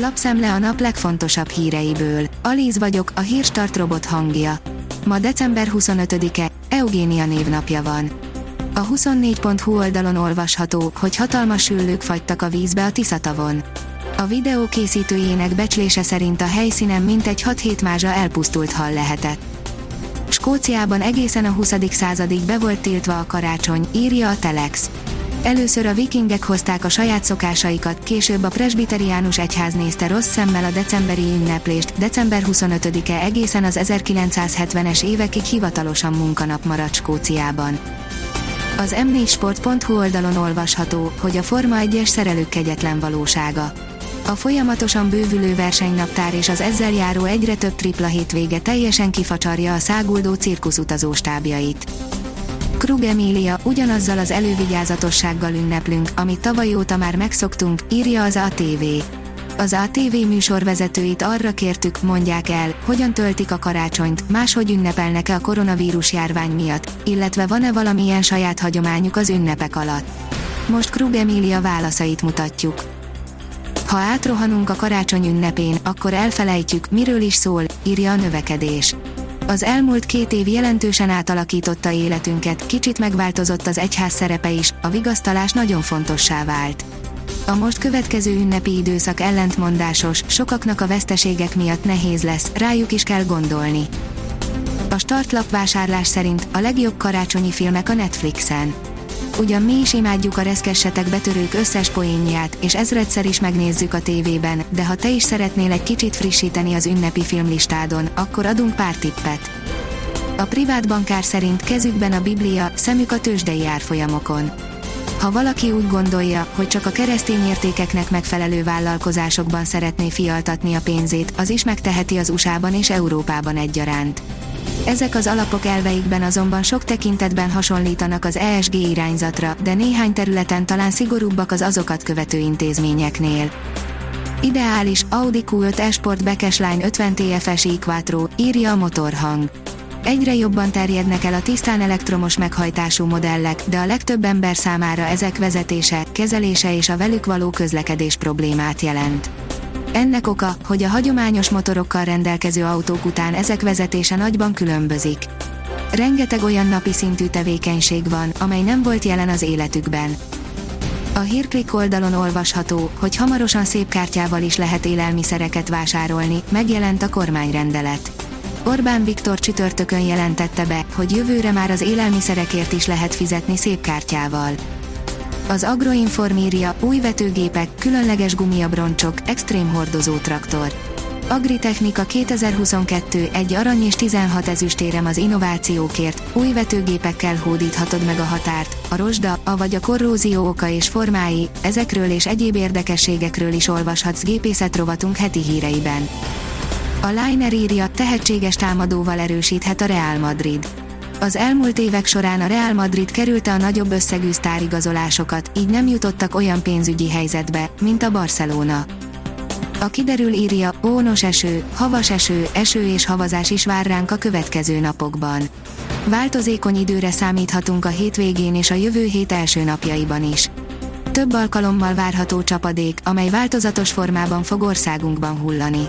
Lapszemle a nap legfontosabb híreiből. Alíz vagyok, a hírstart robot hangja. Ma december 25-e, Eugénia névnapja van. A 24.hu oldalon olvasható, hogy hatalmas süllők fagytak a vízbe a Tiszatavon. A videó készítőjének becslése szerint a helyszínen mintegy 6-7 mázsa elpusztult hal lehetett. Skóciában egészen a 20. századig be volt tiltva a karácsony, írja a Telex. Először a vikingek hozták a saját szokásaikat, később a presbiteriánus egyház nézte rossz szemmel a decemberi ünneplést, december 25-e egészen az 1970-es évekig hivatalosan munkanap maradt Skóciában. Az m4sport.hu oldalon olvasható, hogy a Forma 1-es szerelők kegyetlen valósága. A folyamatosan bővülő versenynaptár és az ezzel járó egyre több tripla hétvége teljesen kifacsarja a száguldó cirkuszutazó stábjait. Krug Emília, ugyanazzal az elővigyázatossággal ünneplünk, amit tavaly óta már megszoktunk, írja az ATV. Az ATV műsorvezetőit arra kértük, mondják el, hogyan töltik a karácsonyt, máshogy ünnepelnek-e a koronavírus járvány miatt, illetve van-e valamilyen saját hagyományuk az ünnepek alatt. Most Krug Emília válaszait mutatjuk. Ha átrohanunk a karácsony ünnepén, akkor elfelejtjük, miről is szól, írja a növekedés. Az elmúlt két év jelentősen átalakította életünket, kicsit megváltozott az egyház szerepe is, a vigasztalás nagyon fontossá vált. A most következő ünnepi időszak ellentmondásos, sokaknak a veszteségek miatt nehéz lesz, rájuk is kell gondolni. A startlap vásárlás szerint a legjobb karácsonyi filmek a Netflixen. Ugyan mi is imádjuk a reszkessetek betörők összes poénját, és ezredszer is megnézzük a tévében, de ha te is szeretnél egy kicsit frissíteni az ünnepi filmlistádon, akkor adunk pár tippet. A privát bankár szerint kezükben a Biblia, szemük a tőzsdei árfolyamokon. Ha valaki úgy gondolja, hogy csak a keresztény értékeknek megfelelő vállalkozásokban szeretné fialtatni a pénzét, az is megteheti az USA-ban és Európában egyaránt. Ezek az alapok elveikben azonban sok tekintetben hasonlítanak az ESG irányzatra, de néhány területen talán szigorúbbak az azokat követő intézményeknél. Ideális Audi Q5 Esport Bekesline 50 TFSI Quattro, írja a motorhang. Egyre jobban terjednek el a tisztán elektromos meghajtású modellek, de a legtöbb ember számára ezek vezetése, kezelése és a velük való közlekedés problémát jelent. Ennek oka, hogy a hagyományos motorokkal rendelkező autók után ezek vezetése nagyban különbözik. Rengeteg olyan napi szintű tevékenység van, amely nem volt jelen az életükben. A hírklik oldalon olvasható, hogy hamarosan szép kártyával is lehet élelmiszereket vásárolni, megjelent a kormányrendelet. Orbán Viktor csütörtökön jelentette be, hogy jövőre már az élelmiszerekért is lehet fizetni szép kártyával. Az Agroinform írja, új vetőgépek, különleges gumiabroncsok, extrém hordozó traktor. Agritechnika 2022 egy arany és 16 ezüstérem az innovációkért, új vetőgépekkel hódíthatod meg a határt, a rozsda, a vagy a korrózió oka és formái, ezekről és egyéb érdekességekről is olvashatsz gépészetrovatunk heti híreiben. A Liner írja, tehetséges támadóval erősíthet a Real Madrid az elmúlt évek során a Real Madrid kerülte a nagyobb összegű sztárigazolásokat, így nem jutottak olyan pénzügyi helyzetbe, mint a Barcelona. A kiderül írja, ónos eső, havas eső, eső és havazás is vár ránk a következő napokban. Változékony időre számíthatunk a hétvégén és a jövő hét első napjaiban is. Több alkalommal várható csapadék, amely változatos formában fog országunkban hullani.